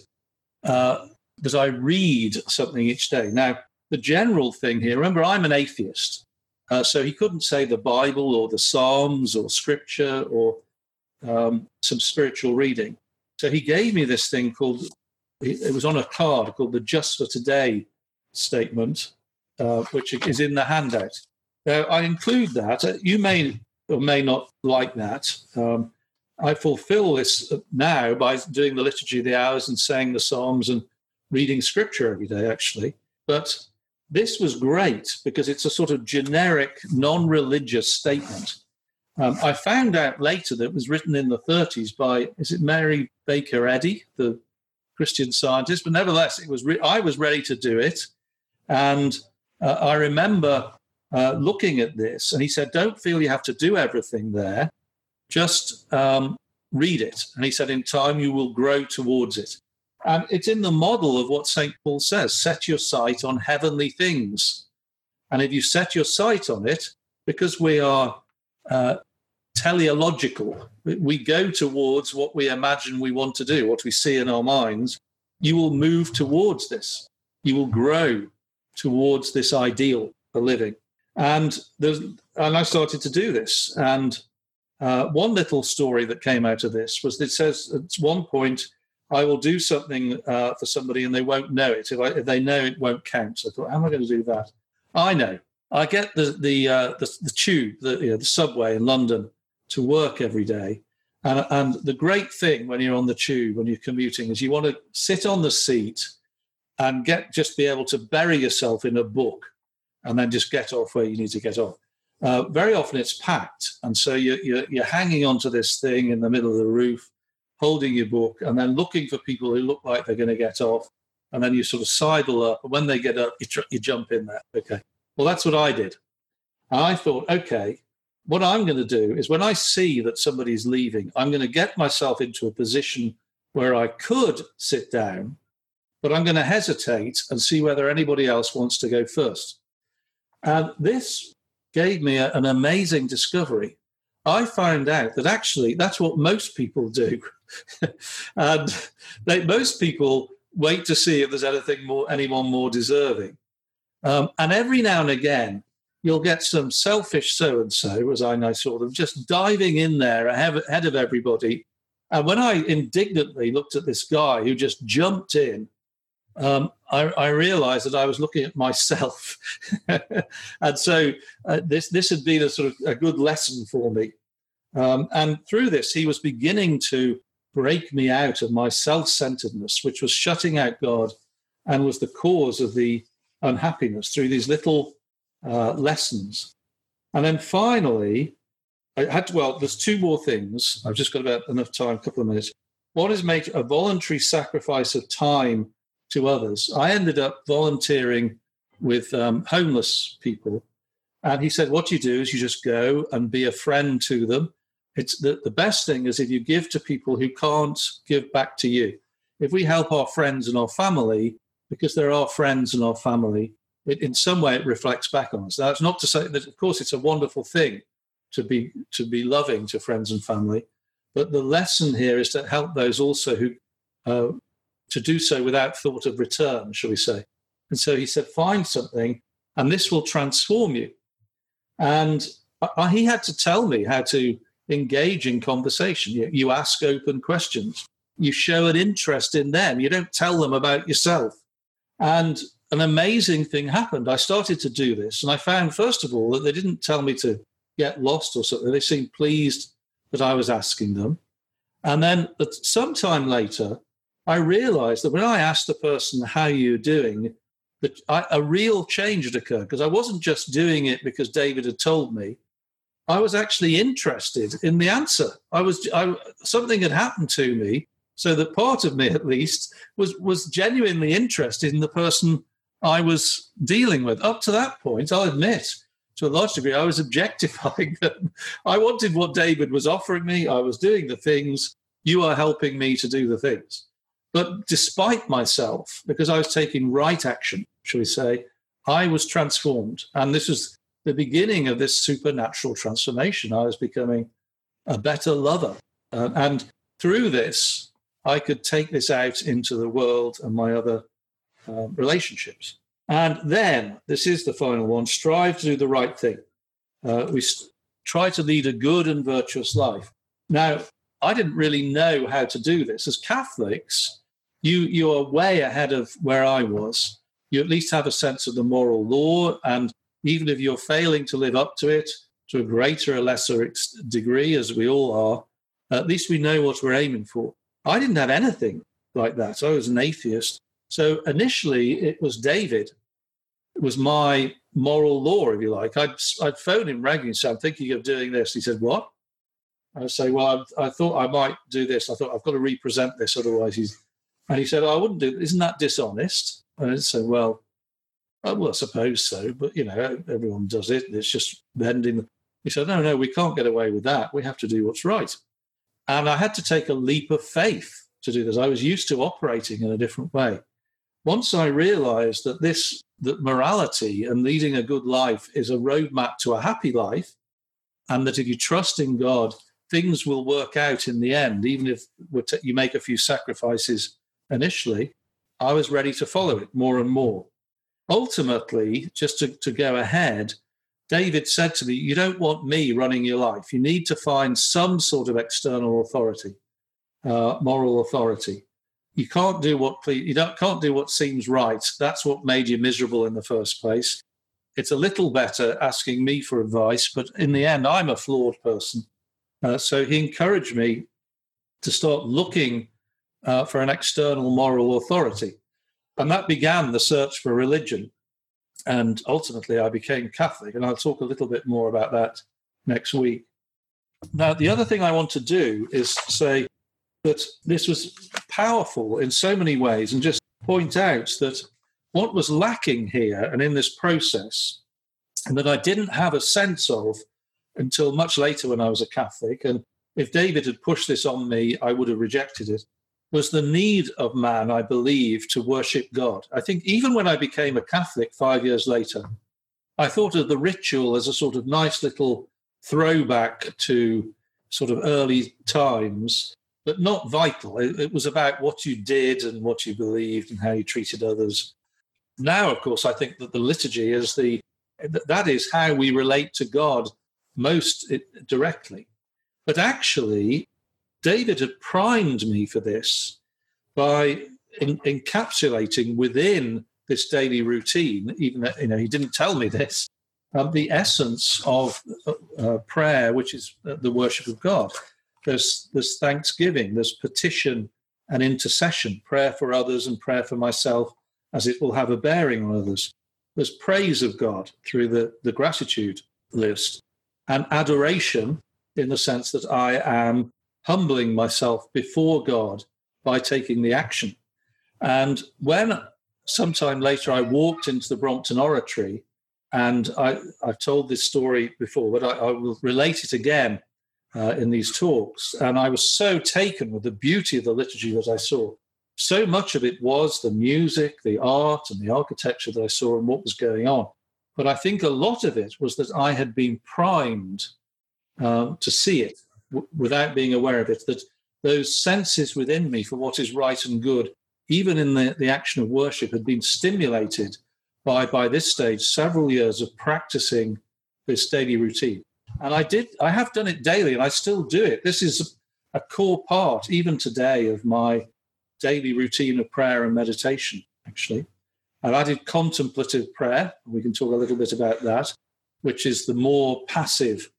uh, that I read something each day. Now, the general thing here, remember, I'm an atheist. Uh, so he couldn't say the Bible or the Psalms or scripture or um, some spiritual reading. So he gave me this thing called it was on a card called the Just for Today statement, uh, which is in the handout. Now, I include that. Uh, you may or may not like that. Um, I fulfill this now by doing the Liturgy of the Hours and saying the Psalms and reading scripture every day, actually. But this was great because it's a sort of generic, non religious statement. Um, I found out later that it was written in the 30s by, is it Mary Baker Eddy, the Christian scientist, but nevertheless, it was re- I was ready to do it, and uh, I remember uh, looking at this, and he said, "Don't feel you have to do everything there, just um, read it." And he said, "In time, you will grow towards it." And it's in the model of what St. Paul says set your sight on heavenly things. And if you set your sight on it, because we are uh, teleological. We go towards what we imagine we want to do, what we see in our minds. You will move towards this. You will grow towards this ideal for living. And there's, and I started to do this. And uh, one little story that came out of this was it says at one point, I will do something uh, for somebody and they won't know it. If, I, if, they know it won't count. So I thought, how am I going to do that? I know. I get the the uh, the, the, tube, the, you know, the subway in London, to work every day. And, and the great thing when you're on the tube, when you're commuting, is you want to sit on the seat and get just be able to bury yourself in a book and then just get off where you need to get off. Uh, very often it's packed. And so you're, you're, you're hanging onto this thing in the middle of the roof, holding your book, and then looking for people who look like they're going to get off. And then you sort of sidle up. And when they get up, you, tr- you jump in there. Okay. Well, that's what I did. I thought, okay, what I'm going to do is when I see that somebody's leaving, I'm going to get myself into a position where I could sit down, but I'm going to hesitate and see whether anybody else wants to go first. And this gave me a, an amazing discovery. I found out that actually that's what most people do. and they, most people wait to see if there's anything more, anyone more deserving. Um, and every now and again, you'll get some selfish so and so, as I know sort of, just diving in there ahead of everybody. And when I indignantly looked at this guy who just jumped in, um, I, I, realized that I was looking at myself. and so uh, this, this had been a sort of a good lesson for me. Um, and through this, he was beginning to break me out of my self centeredness, which was shutting out God and was the cause of the unhappiness through these little uh, lessons. And then finally, I had to, well, there's two more things. I've just got about enough time, a couple of minutes. One is make a voluntary sacrifice of time to others. I ended up volunteering with um, homeless people. And he said, What you do is you just go and be a friend to them. It's the, the best thing is if you give to people who can't give back to you. If we help our friends and our family, because they're our friends and our family, it, in some way it reflects back on us. That's not to say that, of course, it's a wonderful thing to be to be loving to friends and family, but the lesson here is to help those also who uh, to do so without thought of return, shall we say? And so he said, find something, and this will transform you. And I, he had to tell me how to engage in conversation. You, you ask open questions. You show an interest in them. You don't tell them about yourself. And an amazing thing happened. I started to do this, and I found, first of all, that they didn't tell me to get lost or something. They seemed pleased that I was asking them. And then sometime later, I realized that when I asked the person, How you're doing? that I, a real change had occurred because I wasn't just doing it because David had told me. I was actually interested in the answer. I was I, something had happened to me, so that part of me, at least, was was genuinely interested in the person I was dealing with. Up to that point, I'll admit, to a large degree, I was objectifying them. I wanted what David was offering me. I was doing the things. You are helping me to do the things. But despite myself, because I was taking right action, shall we say, I was transformed. And this was the beginning of this supernatural transformation. I was becoming a better lover. Uh, and through this, I could take this out into the world and my other um, relationships. And then, this is the final one strive to do the right thing. Uh, we st- try to lead a good and virtuous life. Now, I didn't really know how to do this. As Catholics, you, you are way ahead of where I was. You at least have a sense of the moral law. And even if you're failing to live up to it to a greater or lesser degree, as we all are, at least we know what we're aiming for. I didn't have anything like that. I was an atheist. So initially, it was David. It was my moral law, if you like. I'd, I'd phone him regularly say, I'm thinking of doing this. He said, What? I say, Well, I, I thought I might do this. I thought I've got to represent this, otherwise he's. And he said, oh, I wouldn't do. Isn't that dishonest? And I said, Well, uh, well, I suppose so, but you know, everyone does it. It's just bending. He said, No, no, we can't get away with that. We have to do what's right. And I had to take a leap of faith to do this. I was used to operating in a different way. Once I realized that this, that morality and leading a good life is a roadmap to a happy life, and that if you trust in God, things will work out in the end, even if you make a few sacrifices initially, I was ready to follow it more and more. Ultimately, just to, to go ahead, David said to me, You don't want me running your life. You need to find some sort of external authority, uh, moral authority. You can't do what you can't do what seems right. That's what made you miserable in the first place. It's a little better asking me for advice, but in the end, I'm a flawed person. Uh, so he encouraged me to start looking uh, for an external moral authority. And that began the search for religion. And ultimately, I became Catholic. And I'll talk a little bit more about that next week. Now, the other thing I want to do is say that this was powerful in so many ways and just point out that what was lacking here and in this process, and that I didn't have a sense of until much later when I was a Catholic, and if David had pushed this on me, I would have rejected it, was the need of man, I believe, to worship God. I think even when I became a Catholic five years later, I thought of the ritual as a sort of nice little throwback to sort of early times, but not vital. It, it, was about what you did and what you believed and how you treated others. Now, of course, I think that the liturgy is the that is how we relate to God most directly. But actually, David had primed me for this by in, encapsulating within this daily routine, even that, you know, he didn't tell me this, um, the essence of uh, uh, prayer, which is uh, the worship of God. There's, there's thanksgiving, there's petition and intercession, prayer for others and prayer for myself, as it will have a bearing on others. There's praise of God through the, the gratitude list and adoration in the sense that I am humbling myself before God by taking the action. And when sometime later I walked into the Brompton Oratory, and I, have told this story before, but I, I will relate it again uh, in these talks. And I was so taken with the beauty of the liturgy that I saw. So much of it was the music, the art, and the architecture that I saw and what was going on. But I think a lot of it was that I had been primed uh, to see it w- without being aware of it, that those senses within me for what is right and good, even in the, the action of worship, had been stimulated by, by this stage, several years of practicing this daily routine. And I did, I have done it daily and I still do it. This is a core part, even today, of my daily routine of prayer and meditation, actually. I've added contemplative prayer. We can talk a little bit about that, which is the more passive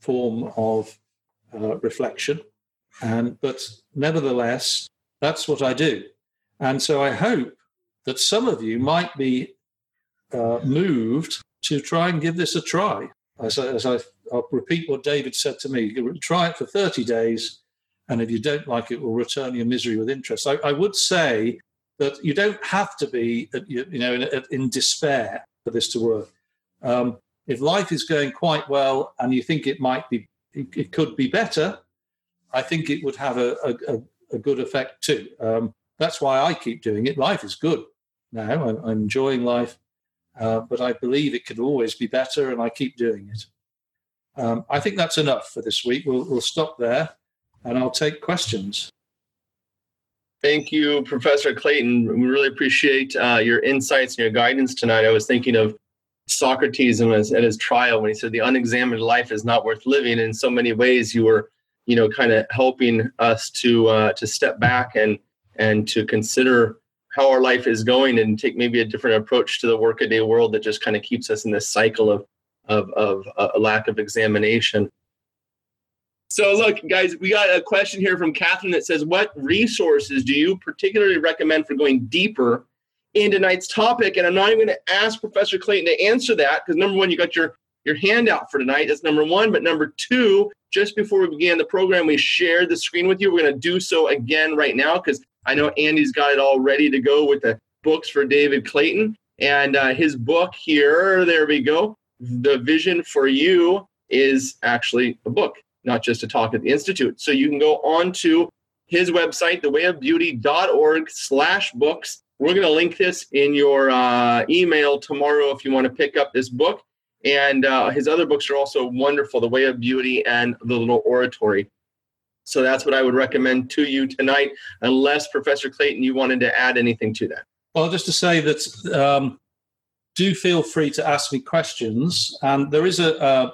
form of uh, reflection. And but nevertheless, that's what I do. And so I hope that some of you might be uh, moved to try and give this a try. As, I, as I, will repeat what David said to me: try it for 30 days, and if you don't like it, we'll return your misery with interest. I, I would say that you don't have to be, you know, in, in despair for this to work. Um, if life is going quite well and you think it might be, it, it could be better, I think it would have a, a, a good effect too. Um, that's why I keep doing it. Life is good now. I'm, I'm enjoying life, uh, but I believe it could always be better, and I keep doing it. Um, I think that's enough for this week. We'll, we'll stop there, and I'll take questions. Thank you, Professor Clayton. We really appreciate uh, your insights and your guidance tonight. I was thinking of Socrates and his, at his trial when he said the unexamined life is not worth living. In so many ways, you were, you know, kind of helping us to uh, to step back and and to consider how our life is going and take maybe a different approach to the workaday world that just kind of keeps us in this cycle of of, of uh, a lack of examination. So, look, guys, we got a question here from Catherine that says, What resources do you particularly recommend for going deeper in tonight's topic? And I'm not even going to ask Professor Clayton to answer that because number one, you got your, your handout for tonight. That's number one. But number two, just before we began the program, we shared the screen with you. We're going to do so again right now because I know Andy's got it all ready to go with the books for David Clayton. And uh, his book here, there we go. The Vision for You is actually a book not just a talk at the Institute. So you can go on to his website, thewayofbeauty.org slash books. We're going to link this in your uh, email tomorrow if you want to pick up this book. And uh, his other books are also wonderful The Way of Beauty and The Little Oratory. So that's what I would recommend to you tonight, unless Professor Clayton, you wanted to add anything to that. Well, just to say that um, do feel free to ask me questions. And there is a, a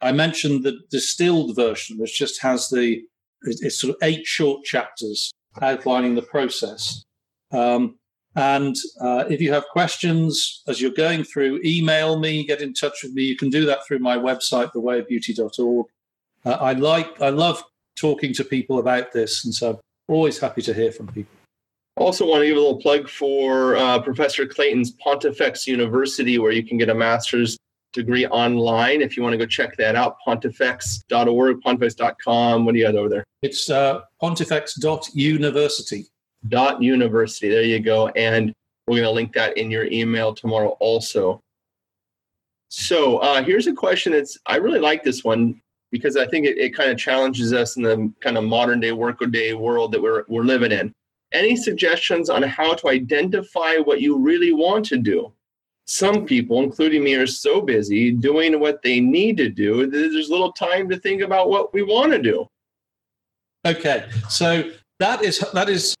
I mentioned the distilled version, which just has the it's sort of eight short chapters outlining the process. Um, and uh, if you have questions as you're going through, email me, get in touch with me. You can do that through my website, thewayofbeauty.org. Uh, I like, I love talking to people about this. And so I'm always happy to hear from people. Also, want to give a little plug for uh, Professor Clayton's Pontifex University, where you can get a master's degree online. If you want to go check that out, pontifex.org, pontifex.com. What do you got over there? It's uh, pontifex.university. Dot university. There you go. And we're going to link that in your email tomorrow also. So uh, here's a question that's, I really like this one because I think it, it kind of challenges us in the kind of modern day workaday world that we're, we're living in. Any suggestions on how to identify what you really want to do? Some people, including me, are so busy doing what they need to do that there's little time to think about what we want to do. Okay, so that is that is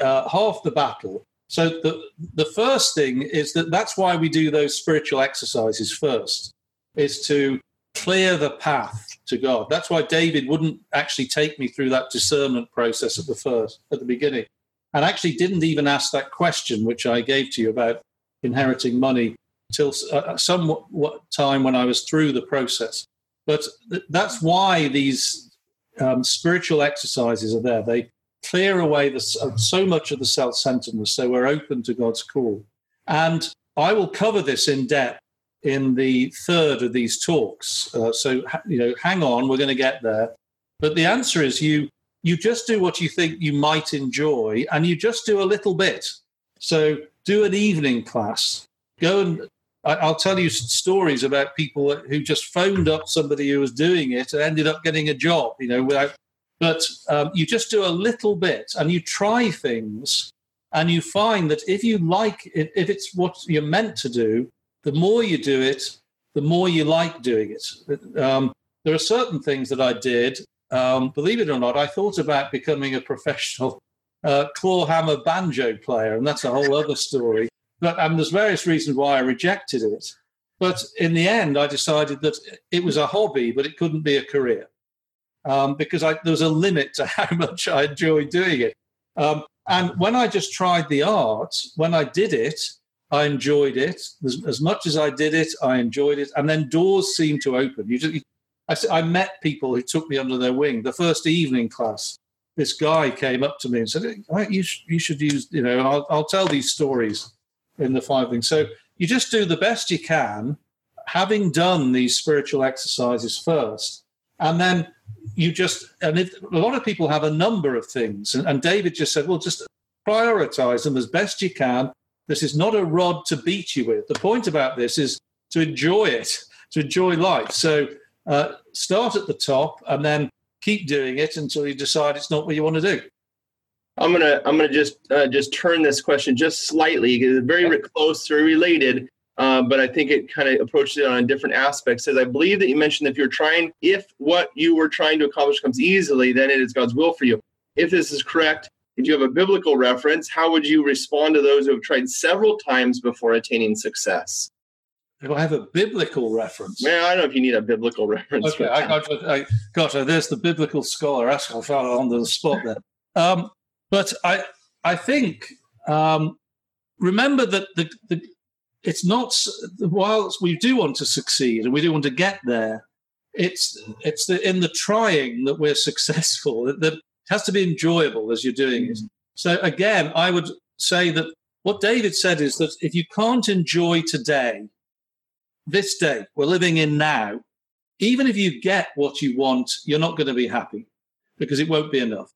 uh, half the battle. So the the first thing is that that's why we do those spiritual exercises first, is to clear the path to God. That's why David wouldn't actually take me through that discernment process at the first at the beginning, and actually didn't even ask that question which I gave to you about inheriting money till uh, some time when I was through the process. But th- that's why these um, spiritual exercises are there. They clear away the, uh, so much of the self centeredness so we're open to God's call. And I will cover this in depth in the third of these talks. Uh, so, you know, hang on, we're going to get there. But the answer is you you just do what you think you might enjoy and you just do a little bit. So do an evening class. Go and I'll tell you stories about people who just phoned up somebody who was doing it and ended up getting a job. You know, without. But um, you just do a little bit and you try things, and you find that if you like it, if it's what you're meant to do, the more you do it, the more you like doing it. Um, there are certain things that I did. Um, believe it or not, I thought about becoming a professional uh, clawhammer banjo player, and that's a whole other story. But and there's various reasons why I rejected it. But in the end, I decided that it was a hobby, but it couldn't be a career um, because I, there was a limit to how much I enjoyed doing it. Um, and when I just tried the art, when I did it, I enjoyed it as, as, much as I did it. I enjoyed it, and then doors seemed to open. You just, I, I met people who took me under their wing. The first evening class, this guy came up to me and said, hey, you, you should use, you know, I'll, I'll tell these stories in the five things. So you just do the best you can, having done these spiritual exercises first. And then you just, and if, a lot of people have a number of things. And, and David just said, well, just prioritize them as best you can. This is not a rod to beat you with. The point about this is to enjoy it, to enjoy life. So uh, start at the top and then keep doing it until you decide it's not what you want to do. I'm gonna I'm gonna just uh, just turn this question just slightly because it's very close, very related, uh, but I think it kind of approaches it on a different aspect. Says I believe that you mentioned if you're trying, if what you were trying to accomplish comes easily, then it is God's will for you. If this is correct, if you have a biblical reference, how would you respond to those who have tried several times before attaining success? Do I have a biblical reference? Man, I don't know if you need a biblical reference. Okay, I got, I got her. There's the biblical scholar. I found on the spot there. Um, but I, I think um, remember that the, the it's not whilst we do want to succeed and we do want to get there. It's it's the, in the trying that we're successful. That, that has to be enjoyable as you're doing it. Mm. So again, I would say that what David said is that if you can't enjoy today, this day we're living in now, even if you get what you want, you're not going to be happy because it won't be enough.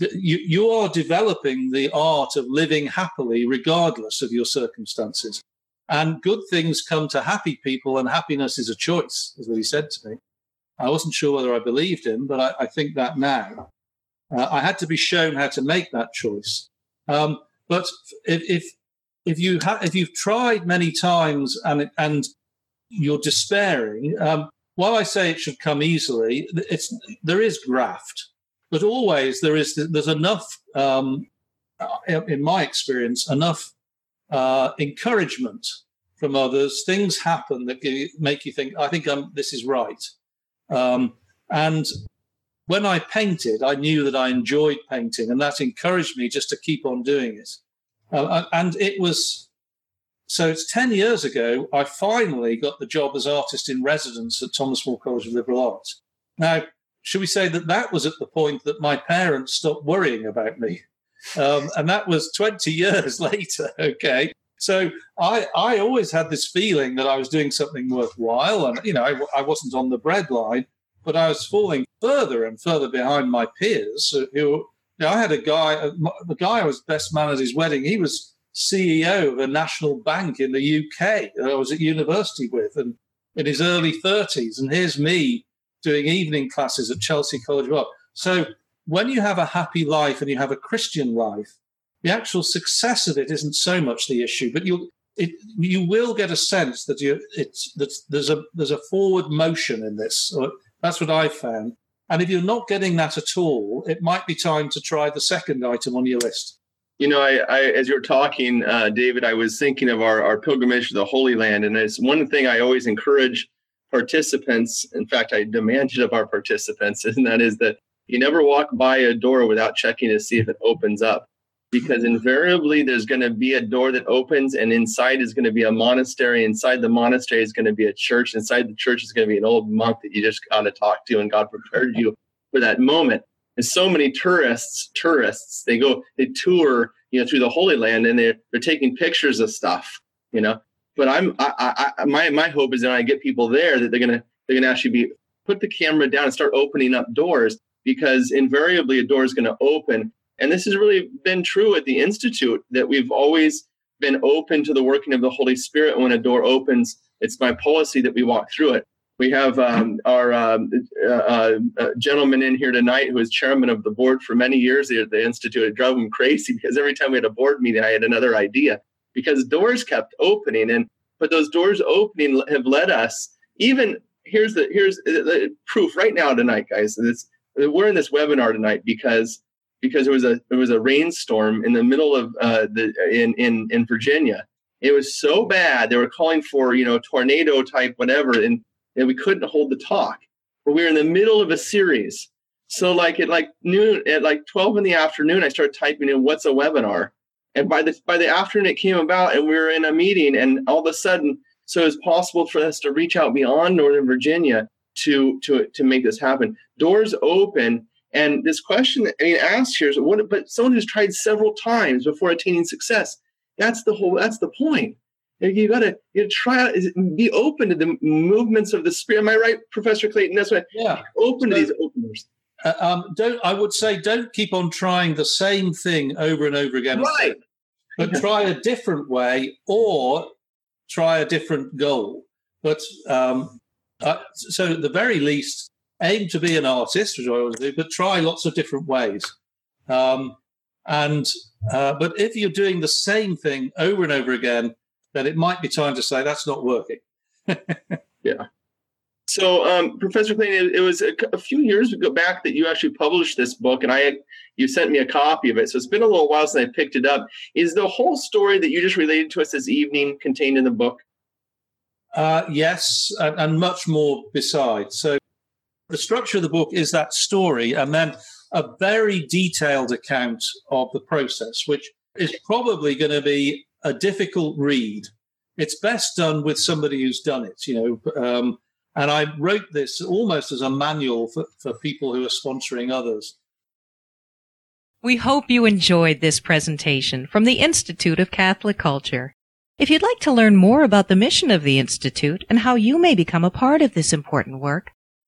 You, you are developing the art of living happily regardless of your circumstances. And good things come to happy people, and happiness is a choice, is what he said to me. I wasn't sure whether I believed him, but I, I think that now. Uh, I had to be shown how to make that choice. Um, but if, if if you ha- if you've tried many times and and you're despairing, um, while I say it should come easily, it's there is graft, but always there is there's enough, um, in my experience, enough uh, encouragement from others. Things happen that you, make you think, I think I'm, this is right. Um, and when I painted, I knew that I enjoyed painting, and that encouraged me just to keep on doing it. Uh, and it was so it's 10 years ago, I finally got the job as artist in residence at Thomas More College of Liberal Arts. Now, should we say that that was at the point that my parents stopped worrying about me? Um, and that was 20 years later. Okay. So I, I always had this feeling that I was doing something worthwhile. And, you know, I, I wasn't on the breadline, but I was falling further and further behind my peers who, you know, I had a guy, uh, the guy I was best man at his wedding, he was CEO of a national bank in the UK that I was at university with and in his early 30s. And here's me doing evening classes at Chelsea College of Art. So when you have a happy life and you have a Christian life, the actual success of it isn't so much the issue, but you you will get a sense that you it's that there's a there's a forward motion in this. That's what I found. And if you're not getting that at all, it might be time to try the second item on your list. You know, I, I as you're talking, uh, David, I was thinking of our, our pilgrimage to the Holy Land, and it's one thing I always encourage participants. In fact, I demand it of our participants, and that is that you never walk by a door without checking to see if it opens up because invariably there's going to be a door that opens and inside is going to be a monastery. Inside the monastery is going to be a church. Inside the church is going to be an old monk that you just got to talk to and god prepared you for that moment. And so many tourists tourists they go they tour you know through the holy land and they're, they're taking pictures of stuff you know? But i'm I, I my my hope is that i get people there that they're to they're to actually be put the camera down and start opening up doors because invariably a door is going to open and this has really been true at the Institute that we've always been open to the working of the Holy Spirit. When a door opens, it's my policy that we walk through it. We have um, our um, uh, uh, gentleman in here tonight who is chairman of the board for many years at the Institute. It drove him crazy because every time we had a board meeting, I had another idea because doors kept opening. And but those doors opening have led us even here's the here's the proof right now tonight, guys. It's, we're in this webinar tonight because because it was a it was a rainstorm in the middle of uh, the in in in Virginia. It was so bad they were calling for you know tornado type whatever, and and we couldn't hold the talk. But we were in the middle of a series, so like at like noon at like twelve in the afternoon, I started typing in what's a webinar, and by the by the afternoon it came about, and we were in a meeting, and all of a sudden, so it was possible for us to reach out beyond Northern Virginia to to to make this happen. Doors open and this question I mean asked here is what but someone who's tried several times before attaining success. That's the whole that's the point. You gotta you try out be open to the movements of the spirit. Am I right, Professor Clayton? That's right. yeah. open so, to these openers. Uh, um, don't I would say don't keep on trying the same thing over and over again. Right. But try a different way or try a different goal. But um, uh, so at the very least, aim to be an artist, which I always do, but try lots of different ways. Um, and uh, but if you're doing the same thing over and over again, then it might be time to say that's not working. yeah. So, um, Professor Clayton, it, it was a, a, few years ago back that you actually published this book, and I you sent me a copy of it. So it's been a little while since I picked it up. Is the whole story that you just related to us this evening contained in the book? Uh, yes, and, and much more besides. So the structure of the book is that story and then a very detailed account of the process, which is probably going to be a difficult read. It's best done with somebody who's done it, you know. Um, and I wrote this almost as a manual for, for people who are sponsoring others. We hope you enjoyed this presentation from the Institute of Catholic Culture. If you'd like to learn more about the mission of the Institute and how you may become a part of this important work,